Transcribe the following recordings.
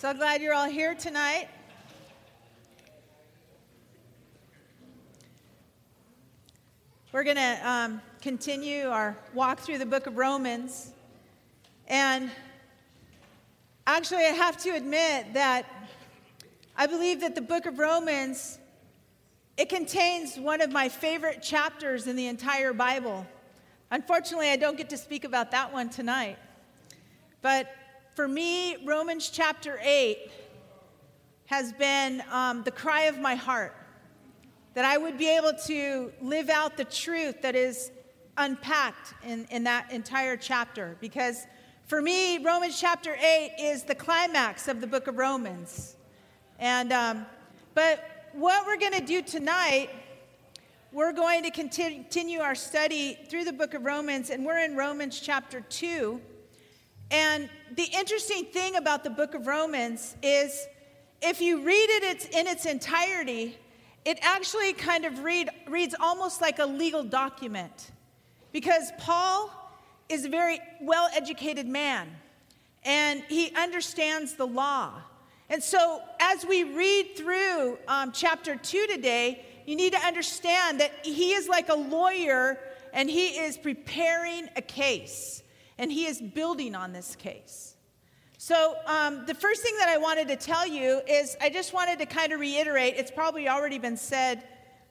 So glad you're all here tonight. We're going to um, continue our walk through the book of Romans. And actually, I have to admit that I believe that the book of Romans it contains one of my favorite chapters in the entire Bible. Unfortunately, I don't get to speak about that one tonight. But for me, Romans chapter 8 has been um, the cry of my heart that I would be able to live out the truth that is unpacked in, in that entire chapter. Because for me, Romans chapter 8 is the climax of the book of Romans. And, um, but what we're going to do tonight, we're going to continue our study through the book of Romans, and we're in Romans chapter 2. And the interesting thing about the book of Romans is if you read it in its entirety, it actually kind of read, reads almost like a legal document because Paul is a very well educated man and he understands the law. And so, as we read through um, chapter two today, you need to understand that he is like a lawyer and he is preparing a case and he is building on this case. So, um, the first thing that I wanted to tell you is I just wanted to kind of reiterate, it's probably already been said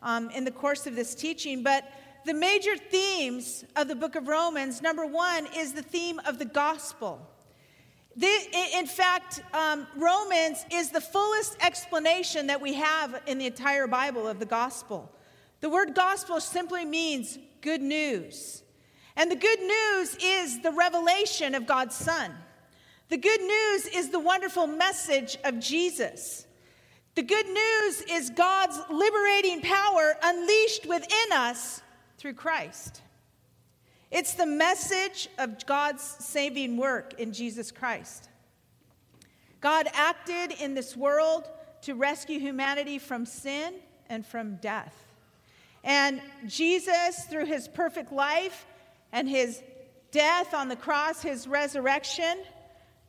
um, in the course of this teaching, but the major themes of the book of Romans, number one, is the theme of the gospel in fact, um, Romans is the fullest explanation that we have in the entire Bible of the gospel. The word gospel simply means good news. And the good news is the revelation of God's Son. The good news is the wonderful message of Jesus. The good news is God's liberating power unleashed within us through Christ. It's the message of God's saving work in Jesus Christ. God acted in this world to rescue humanity from sin and from death. And Jesus, through his perfect life and his death on the cross, his resurrection,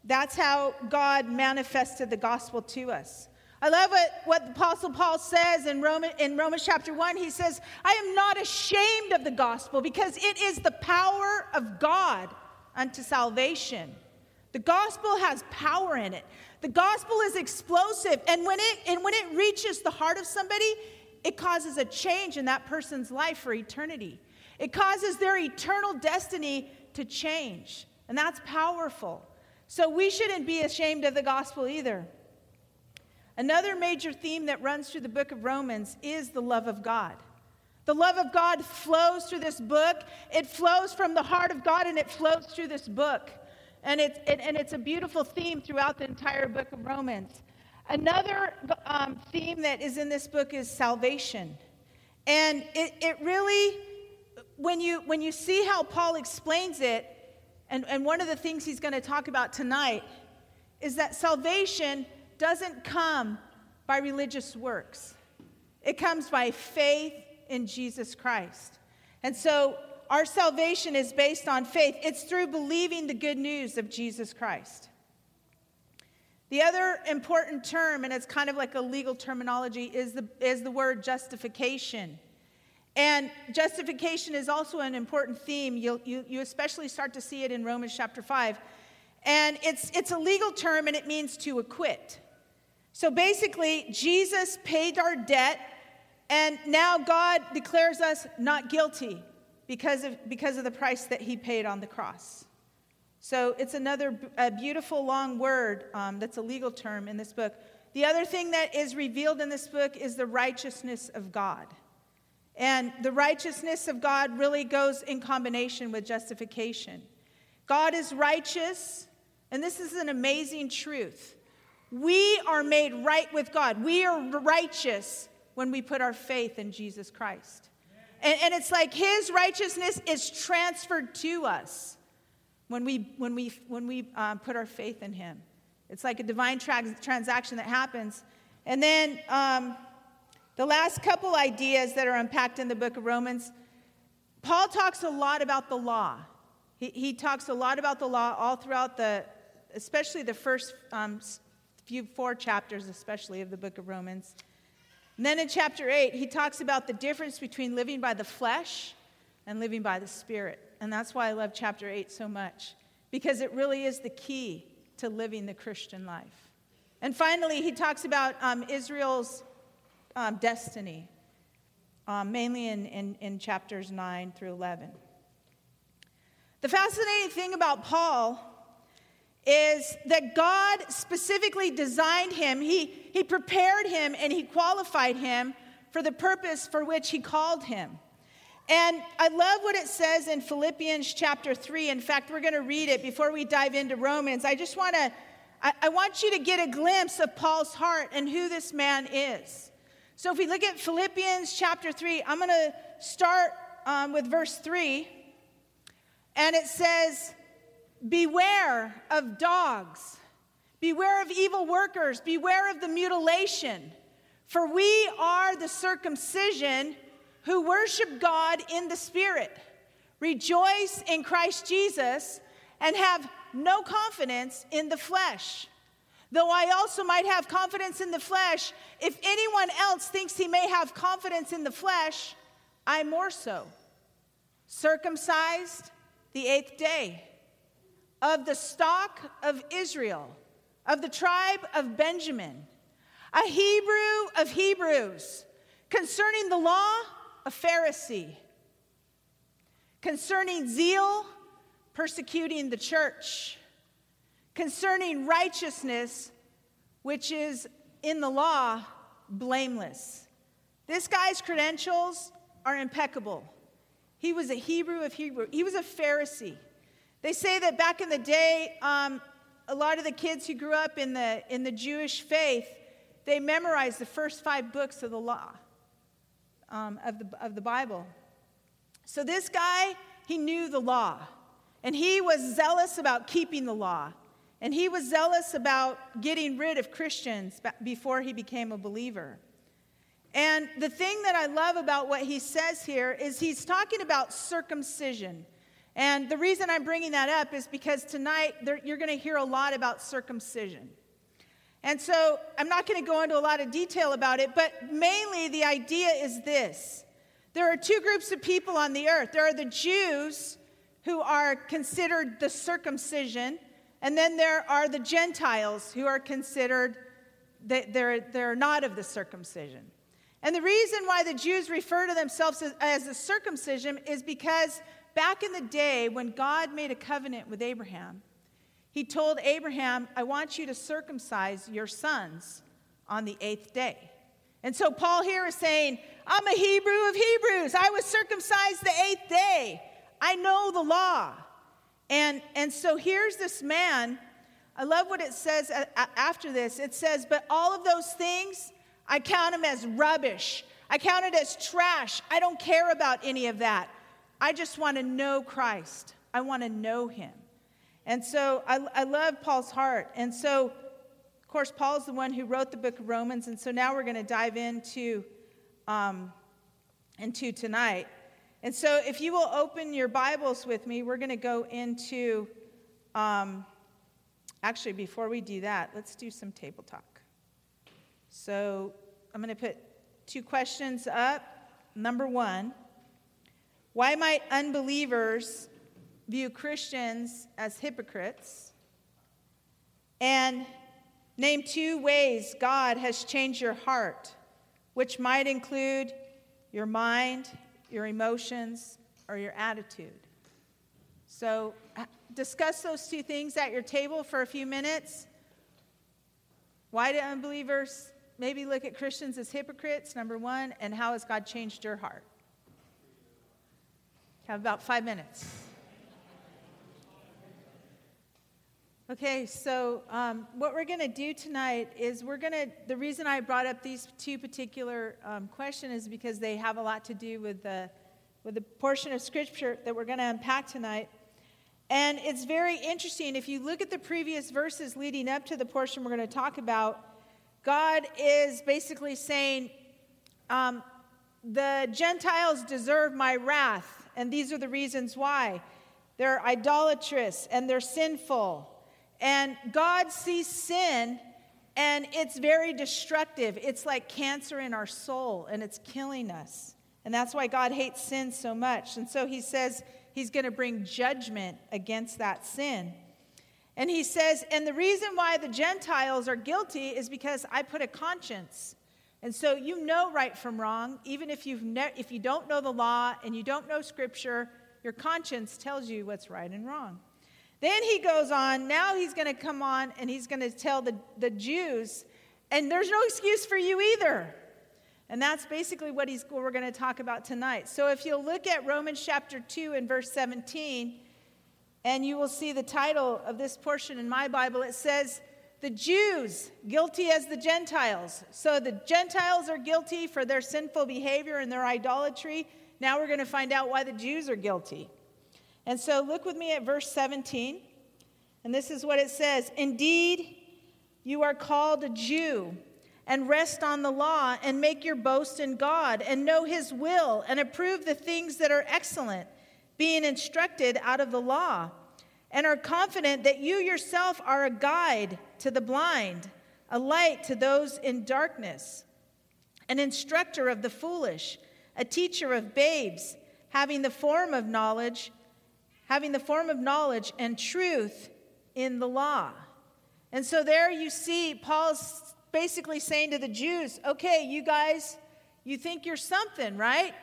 that's how God manifested the gospel to us. I love what, what the Apostle Paul says in, Roman, in Romans chapter 1. He says, I am not ashamed of the gospel because it is the power of God unto salvation. The gospel has power in it. The gospel is explosive, and when it, and when it reaches the heart of somebody, it causes a change in that person's life for eternity. It causes their eternal destiny to change, and that's powerful. So we shouldn't be ashamed of the gospel either. Another major theme that runs through the book of Romans is the love of God. The love of God flows through this book. It flows from the heart of God and it flows through this book. And it's, it, and it's a beautiful theme throughout the entire book of Romans. Another um, theme that is in this book is salvation. And it, it really, when you, when you see how Paul explains it, and, and one of the things he's going to talk about tonight is that salvation doesn't come by religious works, it comes by faith in Jesus Christ. And so our salvation is based on faith, it's through believing the good news of Jesus Christ. The other important term, and it's kind of like a legal terminology, is the, is the word justification. And justification is also an important theme. You'll, you, you especially start to see it in Romans chapter 5. And it's, it's a legal term and it means to acquit. So basically, Jesus paid our debt, and now God declares us not guilty because of, because of the price that he paid on the cross. So it's another beautiful long word um, that's a legal term in this book. The other thing that is revealed in this book is the righteousness of God. And the righteousness of God really goes in combination with justification. God is righteous, and this is an amazing truth. We are made right with God. We are righteous when we put our faith in Jesus Christ. And, and it's like his righteousness is transferred to us when we, when we, when we uh, put our faith in him. It's like a divine tra- transaction that happens. And then um, the last couple ideas that are unpacked in the book of Romans, Paul talks a lot about the law. He, he talks a lot about the law all throughout the, especially the first um, few four chapters, especially of the book of Romans. And then in chapter 8, he talks about the difference between living by the flesh and living by the spirit. And that's why I love chapter 8 so much, because it really is the key to living the Christian life. And finally, he talks about um, Israel's um, destiny, um, mainly in, in, in chapters 9 through 11. The fascinating thing about Paul is that God specifically designed him, he, he prepared him, and he qualified him for the purpose for which he called him. And I love what it says in Philippians chapter 3. In fact, we're going to read it before we dive into Romans. I just want to I, I want you to get a glimpse of Paul's heart and who this man is. So if we look at Philippians chapter 3, I'm going to start um, with verse 3. And it says, Beware of dogs, beware of evil workers, beware of the mutilation. For we are the circumcision who worship God in the Spirit, rejoice in Christ Jesus, and have no confidence in the flesh. Though I also might have confidence in the flesh, if anyone else thinks he may have confidence in the flesh, I more so. Circumcised the eighth day, of the stock of Israel, of the tribe of Benjamin, a Hebrew of Hebrews, concerning the law, a Pharisee, concerning zeal, persecuting the church, concerning righteousness, which is in the law, blameless. This guy's credentials are impeccable. He was a Hebrew of Hebrew, he was a Pharisee. They say that back in the day, um, a lot of the kids who grew up in the, in the Jewish faith, they memorized the first five books of the law, um, of, the, of the Bible. So this guy, he knew the law. And he was zealous about keeping the law. And he was zealous about getting rid of Christians before he became a believer. And the thing that I love about what he says here is he's talking about circumcision. And the reason I'm bringing that up is because tonight there, you're going to hear a lot about circumcision. And so I'm not going to go into a lot of detail about it, but mainly the idea is this there are two groups of people on the earth there are the Jews who are considered the circumcision, and then there are the Gentiles who are considered they're, they're not of the circumcision. And the reason why the Jews refer to themselves as, as the circumcision is because back in the day when God made a covenant with Abraham, he told Abraham, I want you to circumcise your sons on the eighth day. And so Paul here is saying, I'm a Hebrew of Hebrews. I was circumcised the eighth day. I know the law. And, and so here's this man. I love what it says after this. It says, But all of those things, I count them as rubbish. I count it as trash. I don't care about any of that. I just want to know Christ. I want to know him. And so I, I love Paul's heart. And so, of course, Paul's the one who wrote the book of Romans. And so now we're going to dive into, um, into tonight. And so, if you will open your Bibles with me, we're going to go into. Um, actually, before we do that, let's do some table talk. So, I'm going to put two questions up. Number one Why might unbelievers view Christians as hypocrites? And name two ways God has changed your heart, which might include your mind your emotions, or your attitude. So, uh, discuss those two things at your table for a few minutes. Why do unbelievers maybe look at Christians as hypocrites? Number one, and how has God changed your heart? Have about five minutes. Okay, so um, what we're going to do tonight is we're going to, the reason I brought up these two particular um, questions is because they have a lot to do with the, with the portion of scripture that we're going to unpack tonight. And it's very interesting. If you look at the previous verses leading up to the portion we're going to talk about, God is basically saying, um, the Gentiles deserve my wrath, and these are the reasons why. They're idolatrous and they're sinful and God sees sin And it's very destructive. It's like cancer in our soul, and it's killing us. And that's why God hates sin so much. And so he says he's going to bring judgment against that sin. And he says, and the reason why the Gentiles are guilty is because I put a conscience. And so you know right from wrong, even if, you've ne- if you don't know the law and you don't know scripture, your conscience tells you what's right and wrong. Then he goes on, now he's going to come on and he's going to tell the, the Jews, and there's no excuse for you either. And that's basically what, he's, what we're going to talk about tonight. So if you'll look at Romans chapter 2 and verse 17, and you will see the title of this portion in my Bible, it says, The Jews guilty as the Gentiles. So the Gentiles are guilty for their sinful behavior and their idolatry. Now we're going to find out why the Jews are guilty. And so look with me at verse 17. And this is what it says Indeed, you are called a Jew, and rest on the law, and make your boast in God, and know his will, and approve the things that are excellent, being instructed out of the law, and are confident that you yourself are a guide to the blind, a light to those in darkness, an instructor of the foolish, a teacher of babes, having the form of knowledge having the form of knowledge and truth in the law. And so there you see Paul's basically saying to the Jews, okay, you guys, you think you're something, right?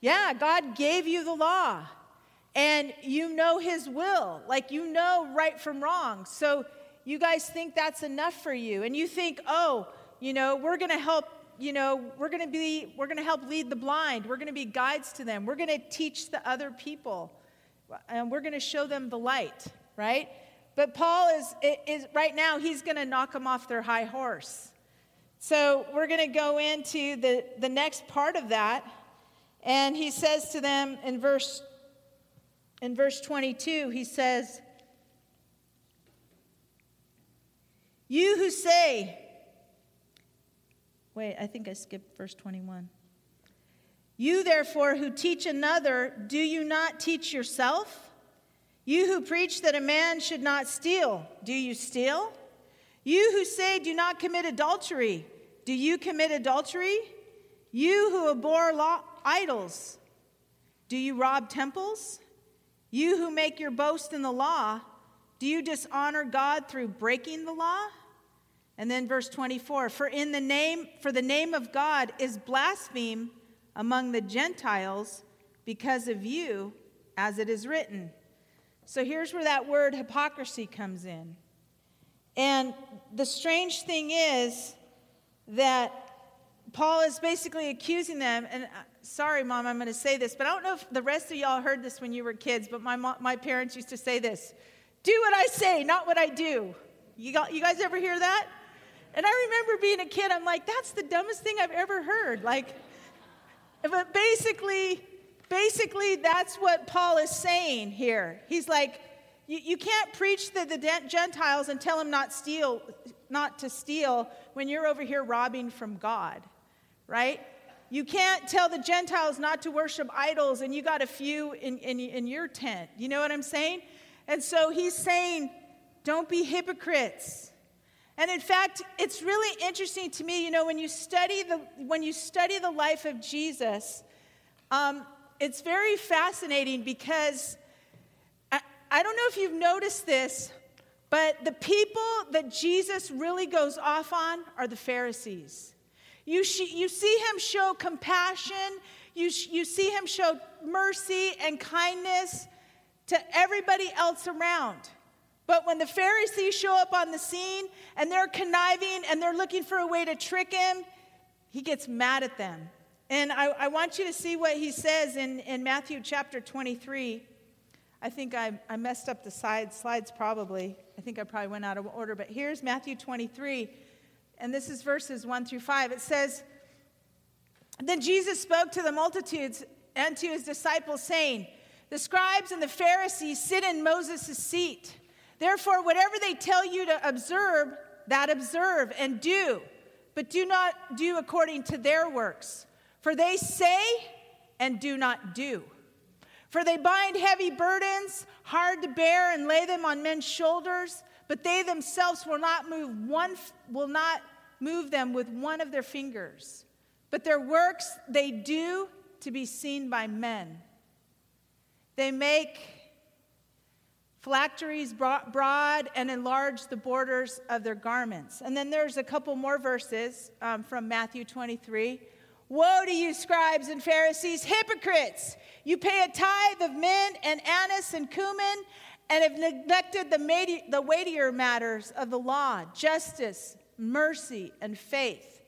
Yeah, God gave you the law and you know his will. Like you know right from wrong. So you guys think that's enough for you. And you think, oh, you know, we're going to help you know we're going to be we're going to help lead the blind we're going to be guides to them we're going to teach the other people and we're going to show them the light, right? But Paul is, is right now, he's going to knock them off their high horse. So we're going to go into the, the next part of that. And he says to them in verse, in verse 22, he says, You who say, wait, I think I skipped verse 21. You, therefore, who teach another, do you not teach yourself? You who preach that a man should not steal, do you steal? You who say, do not commit adultery, do you commit adultery? You who abhor idols, do you rob temples? You who make your boast in the law, do you dishonor God through breaking the law? And then verse 24, for in the name for the name of God is blaspheme among the Gentiles because of you, as it is written. So here's where that word hypocrisy comes in. And the strange thing is that Paul is basically accusing them, and uh, sorry, mom, I'm going to say this, but I don't know if the rest of y'all heard this when you were kids, but my, my parents used to say this do what I say, not what I do. You, got, you guys ever hear that? And I remember being a kid, I'm like, that's the dumbest thing I've ever heard. Like, but basically, basically, that's what Paul is saying here. He's like, you, you can't preach to the Gentiles and tell them not steal, not to steal when you're over here robbing from God, right? You can't tell the Gentiles not to worship idols and you got a few in, in, in your tent. You know what I'm saying? And so he's saying, don't be hypocrites. And in fact, it's really interesting to me, you know, when you study the, when you study the life of Jesus, um, it's very fascinating because I, I don't know if you've noticed this, but the people that Jesus really goes off on are the Pharisees. You, sh- you see him show compassion, you, sh- you see him show mercy and kindness to everybody else around. But when the Pharisees show up on the scene and they're conniving and they're looking for a way to trick him, he gets mad at them. And I, I want you to see what he says in, in Matthew chapter 23. I think I, I messed up the slides probably. I think I probably went out of order. But here's Matthew 23, and this is verses 1 through 5. It says, Then Jesus spoke to the multitudes and to his disciples, saying, The scribes and the Pharisees sit in Moses' seat. Therefore, whatever they tell you to observe, that observe and do, but do not do according to their works. For they say and do not do. For they bind heavy burdens, hard to bear, and lay them on men's shoulders, but they themselves will not move one will not move them with one of their fingers. But their works they do to be seen by men. They make phylacteries broad and enlarge the borders of their garments. And then there's a couple more verses um, from Matthew 23. Woe to you, scribes and Pharisees, hypocrites! You pay a tithe of mint and anise and cumin and have neglected the, the weightier matters of the law justice, mercy, and faith.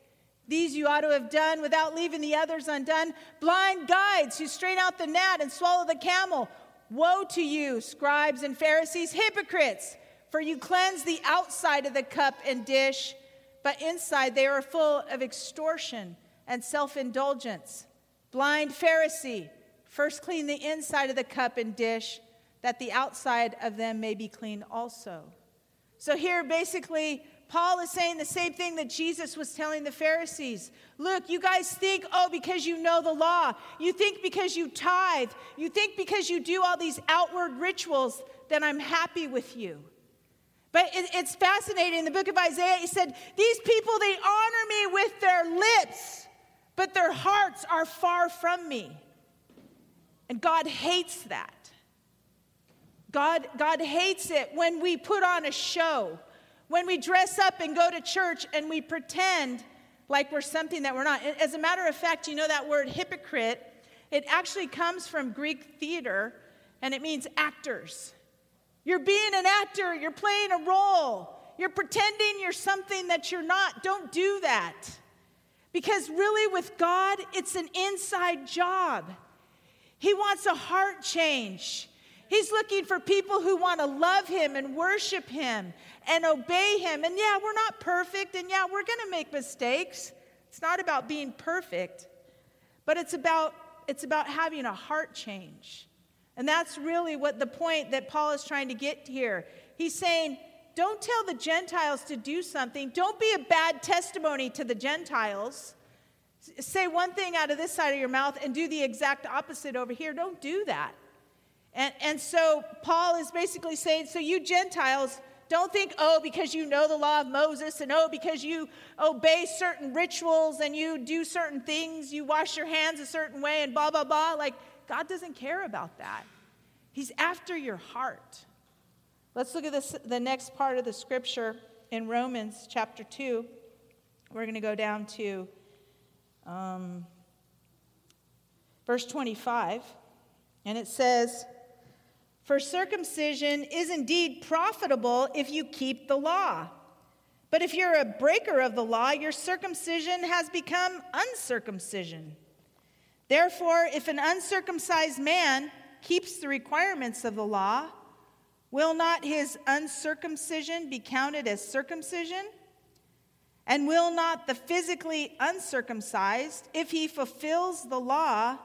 These you ought to have done without leaving the others undone. Blind guides who strain out the gnat and swallow the camel. Woe to you, scribes and Pharisees, hypocrites! For you cleanse the outside of the cup and dish, but inside they are full of extortion and self indulgence. Blind Pharisee, first clean the inside of the cup and dish, that the outside of them may be clean also. So here, basically, Paul is saying the same thing that Jesus was telling the Pharisees. Look, you guys think, oh, because you know the law, you think because you tithe, you think because you do all these outward rituals, then I'm happy with you. But it, it's fascinating. In the book of Isaiah, he said, These people, they honor me with their lips, but their hearts are far from me. And God hates that. God, God hates it when we put on a show when we dress up and go to church and we pretend like we're something that we're not. As a matter of fact, you know that word hypocrite? It actually comes from Greek theater and it means actors. You're being an actor, you're playing a role, you're pretending you're something that you're not. Don't do that. Because really, with God, it's an inside job. He wants a heart change. He's looking for people who want to love Him and worship Him and obey Him. And yeah, we're not perfect, and yeah, we're going to make mistakes. It's not about being perfect, but it's about, it's about having a heart change. And that's really what the point that Paul is trying to get here. He's saying, don't tell the Gentiles to do something. Don't be a bad testimony to the Gentiles. Say one thing out of this side of your mouth and do the exact opposite over here. Don't do that. And, and so Paul is basically saying, so you Gentiles, don't think, oh, because you know the law of Moses, and oh, because you obey certain rituals and you do certain things, you wash your hands a certain way, and blah, blah, blah. Like, God doesn't care about that. He's after your heart. Let's look at this, the next part of the scripture in Romans chapter 2. We're going to go down to um, verse 25, and it says, for circumcision is indeed profitable if you keep the law. But if you're a breaker of the law, your circumcision has become uncircumcision. Therefore, if an uncircumcised man keeps the requirements of the law, will not his uncircumcision be counted as circumcision? And will not the physically uncircumcised, if he fulfills the law,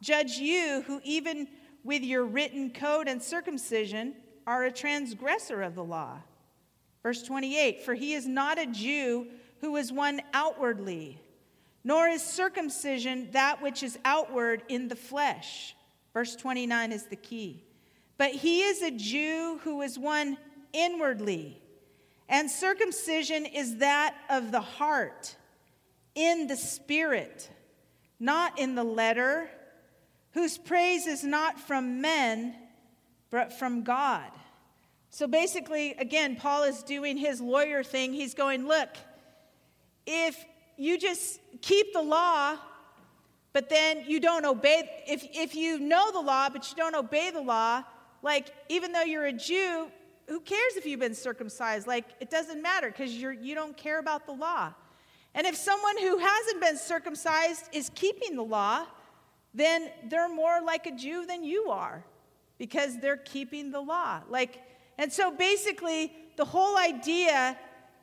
judge you who even with your written code and circumcision are a transgressor of the law. Verse 28 For he is not a Jew who is one outwardly, nor is circumcision that which is outward in the flesh. Verse 29 is the key. But he is a Jew who is one inwardly, and circumcision is that of the heart, in the spirit, not in the letter whose praise is not from men, but from God. So basically, again, Paul is doing his lawyer thing. He's going, Look, if you just keep the law, but then you don't obey, if, if you know the law, but you don't obey the law, like even though you're a Jew, who cares if you've been circumcised? Like it doesn't matter because you don't care about the law. And if someone who hasn't been circumcised is keeping the law, then they're more like a Jew than you are because they're keeping the law. Like, and so basically, the whole idea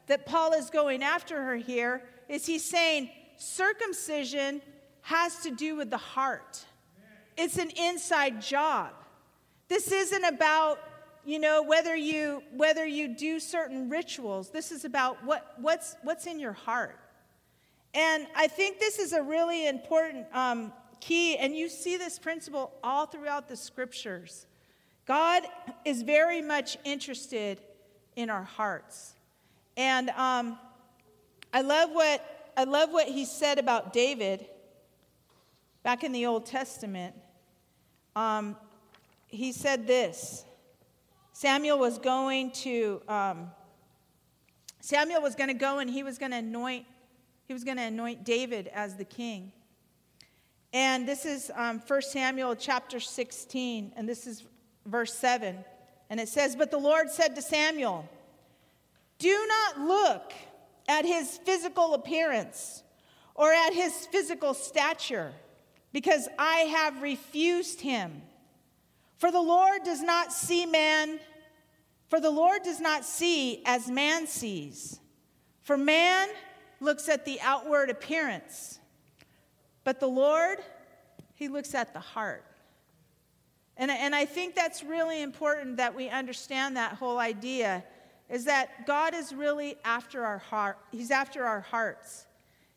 that Paul is going after her here is he's saying circumcision has to do with the heart. It's an inside job. This isn't about you know whether you whether you do certain rituals this is about what what's what's in your heart and i think this is a really important um, key, and you see this principle all throughout the scriptures. God is very much interested in our hearts. And um, I love what I love what he said about David back in the Old Testament. Um, he said this. Samuel was going to um, Samuel was going to go and he was going to anoint he was going to anoint David as the king. And this is um, 1 Samuel chapter 16, and this is verse 7. And it says, But the Lord said to Samuel, Do not look at his physical appearance or at his physical stature, because I have refused him. For the Lord does not see man, for the Lord does not see as man sees. For man looks at the outward appearance, but the Lord, he looks at the heart. And, and I think that's really important that we understand that whole idea is that God is really after our heart. He's after our hearts.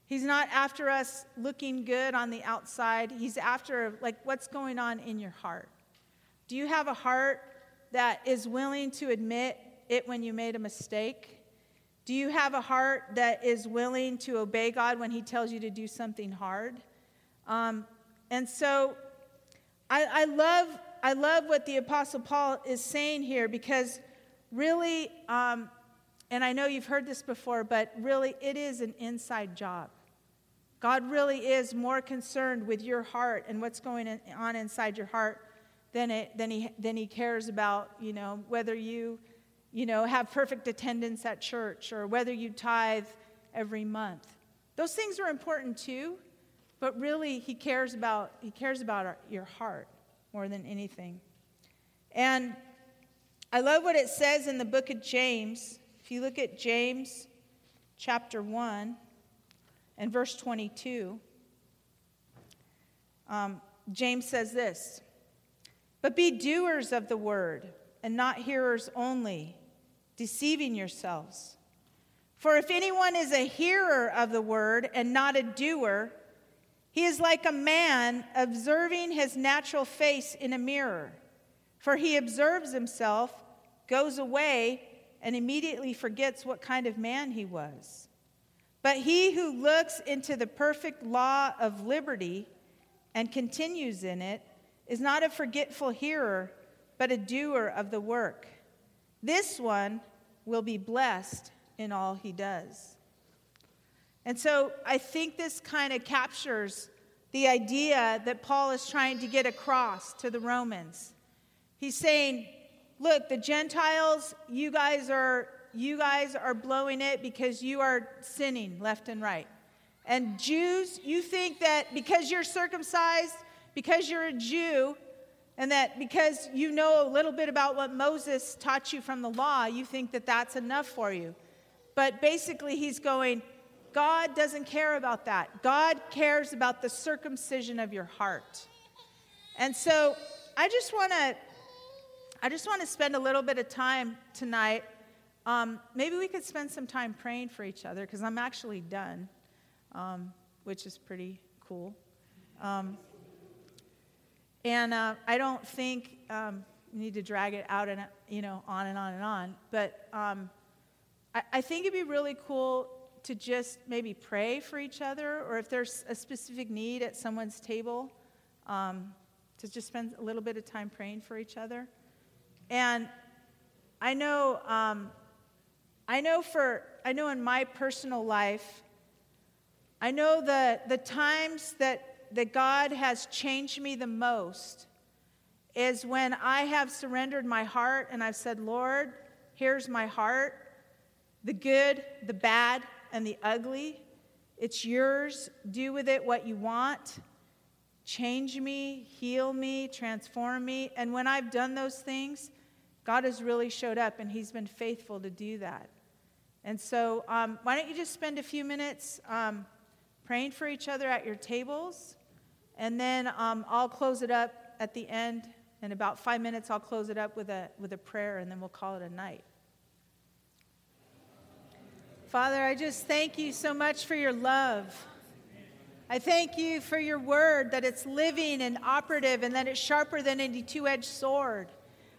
He's not after us looking good on the outside. He's after, like, what's going on in your heart. Do you have a heart that is willing to admit it when you made a mistake? Do you have a heart that is willing to obey God when He tells you to do something hard? Um, and so I, I, love, I love what the Apostle Paul is saying here because really, um, and I know you've heard this before, but really it is an inside job. God really is more concerned with your heart and what's going on inside your heart than, it, than, he, than he cares about, you know, whether you you know, have perfect attendance at church or whether you tithe every month. Those things are important too, but really he cares about he cares about our, your heart more than anything. And I love what it says in the book of James. If you look at James chapter 1 and verse 22, um, James says this But be doers of the word and not hearers only deceiving yourselves. For if anyone is a hearer of the word and not a doer, he is like a man observing his natural face in a mirror. For he observes himself, goes away, and immediately forgets what kind of man he was. But he who looks into the perfect law of liberty and continues in it is not a forgetful hearer, but a doer of the work. This one will be blessed in all he does. And so I think this kind of captures the idea that Paul is trying to get across to the Romans. He's saying, look, the Gentiles, you guys are you guys are blowing it because you are sinning left and right. And Jews, you think that because you're circumcised, because you're a Jew, and that because you know a little bit about what Moses taught you from the law, you think that that's enough for you. But basically, he's going, God doesn't care about that. God cares about the circumcision of your heart. And so I just want to. I just want to spend a little bit of time tonight. Um, maybe we could spend some time praying for each other because I'm actually done, um, which is pretty cool. Um, and uh, I don't think um, you need to drag it out and you know on and on and on. But um, I, I, think it'd be really cool to just maybe pray for each other, or if there's a specific need at someone's table, um, to just spend a little bit of time praying for each other. And I know, um, I know for I know in my personal life, I know the the times that that God has changed me the most is when I have surrendered my heart and I've said, Lord, here's my heart the good, the bad, and the ugly. It's yours. Do with it what you want. Change me, heal me, transform me. And when I've done those things, God has really showed up and He's been faithful to do that. And so, um, why don't you just spend a few minutes um, praying for each other at your tables? And then um, I'll close it up at the end. In about five minutes, I'll close it up with a, with a prayer, and then we'll call it a night. Father, I just thank you so much for your love. I thank you for your word, that it's living and operative and that it's sharper than any two edged sword.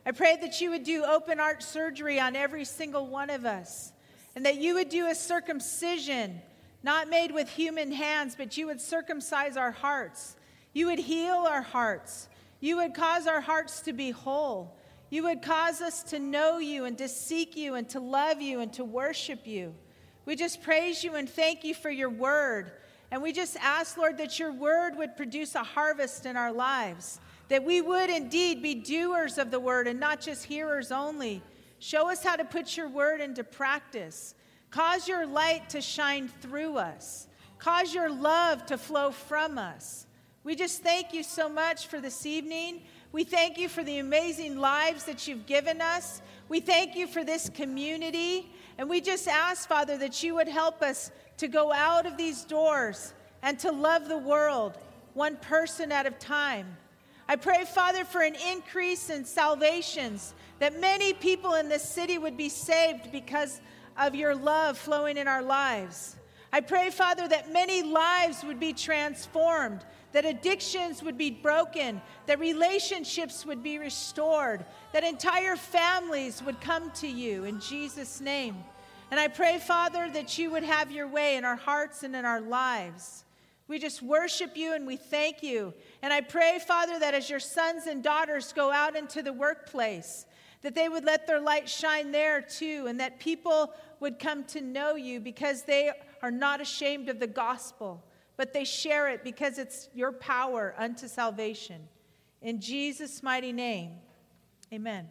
I pray that you would do open heart surgery on every single one of us, and that you would do a circumcision, not made with human hands, but you would circumcise our hearts. You would heal our hearts. You would cause our hearts to be whole. You would cause us to know you and to seek you and to love you and to worship you. We just praise you and thank you for your word. And we just ask, Lord, that your word would produce a harvest in our lives that we would indeed be doers of the word and not just hearers only. Show us how to put your word into practice. Cause your light to shine through us. Cause your love to flow from us. We just thank you so much for this evening. We thank you for the amazing lives that you've given us. We thank you for this community. And we just ask, Father, that you would help us to go out of these doors and to love the world one person at a time. I pray, Father, for an increase in salvations, that many people in this city would be saved because of your love flowing in our lives. I pray, Father, that many lives would be transformed, that addictions would be broken, that relationships would be restored, that entire families would come to you in Jesus' name. And I pray, Father, that you would have your way in our hearts and in our lives. We just worship you and we thank you. And I pray, Father, that as your sons and daughters go out into the workplace, that they would let their light shine there too, and that people would come to know you because they are not ashamed of the gospel, but they share it because it's your power unto salvation. In Jesus' mighty name, amen.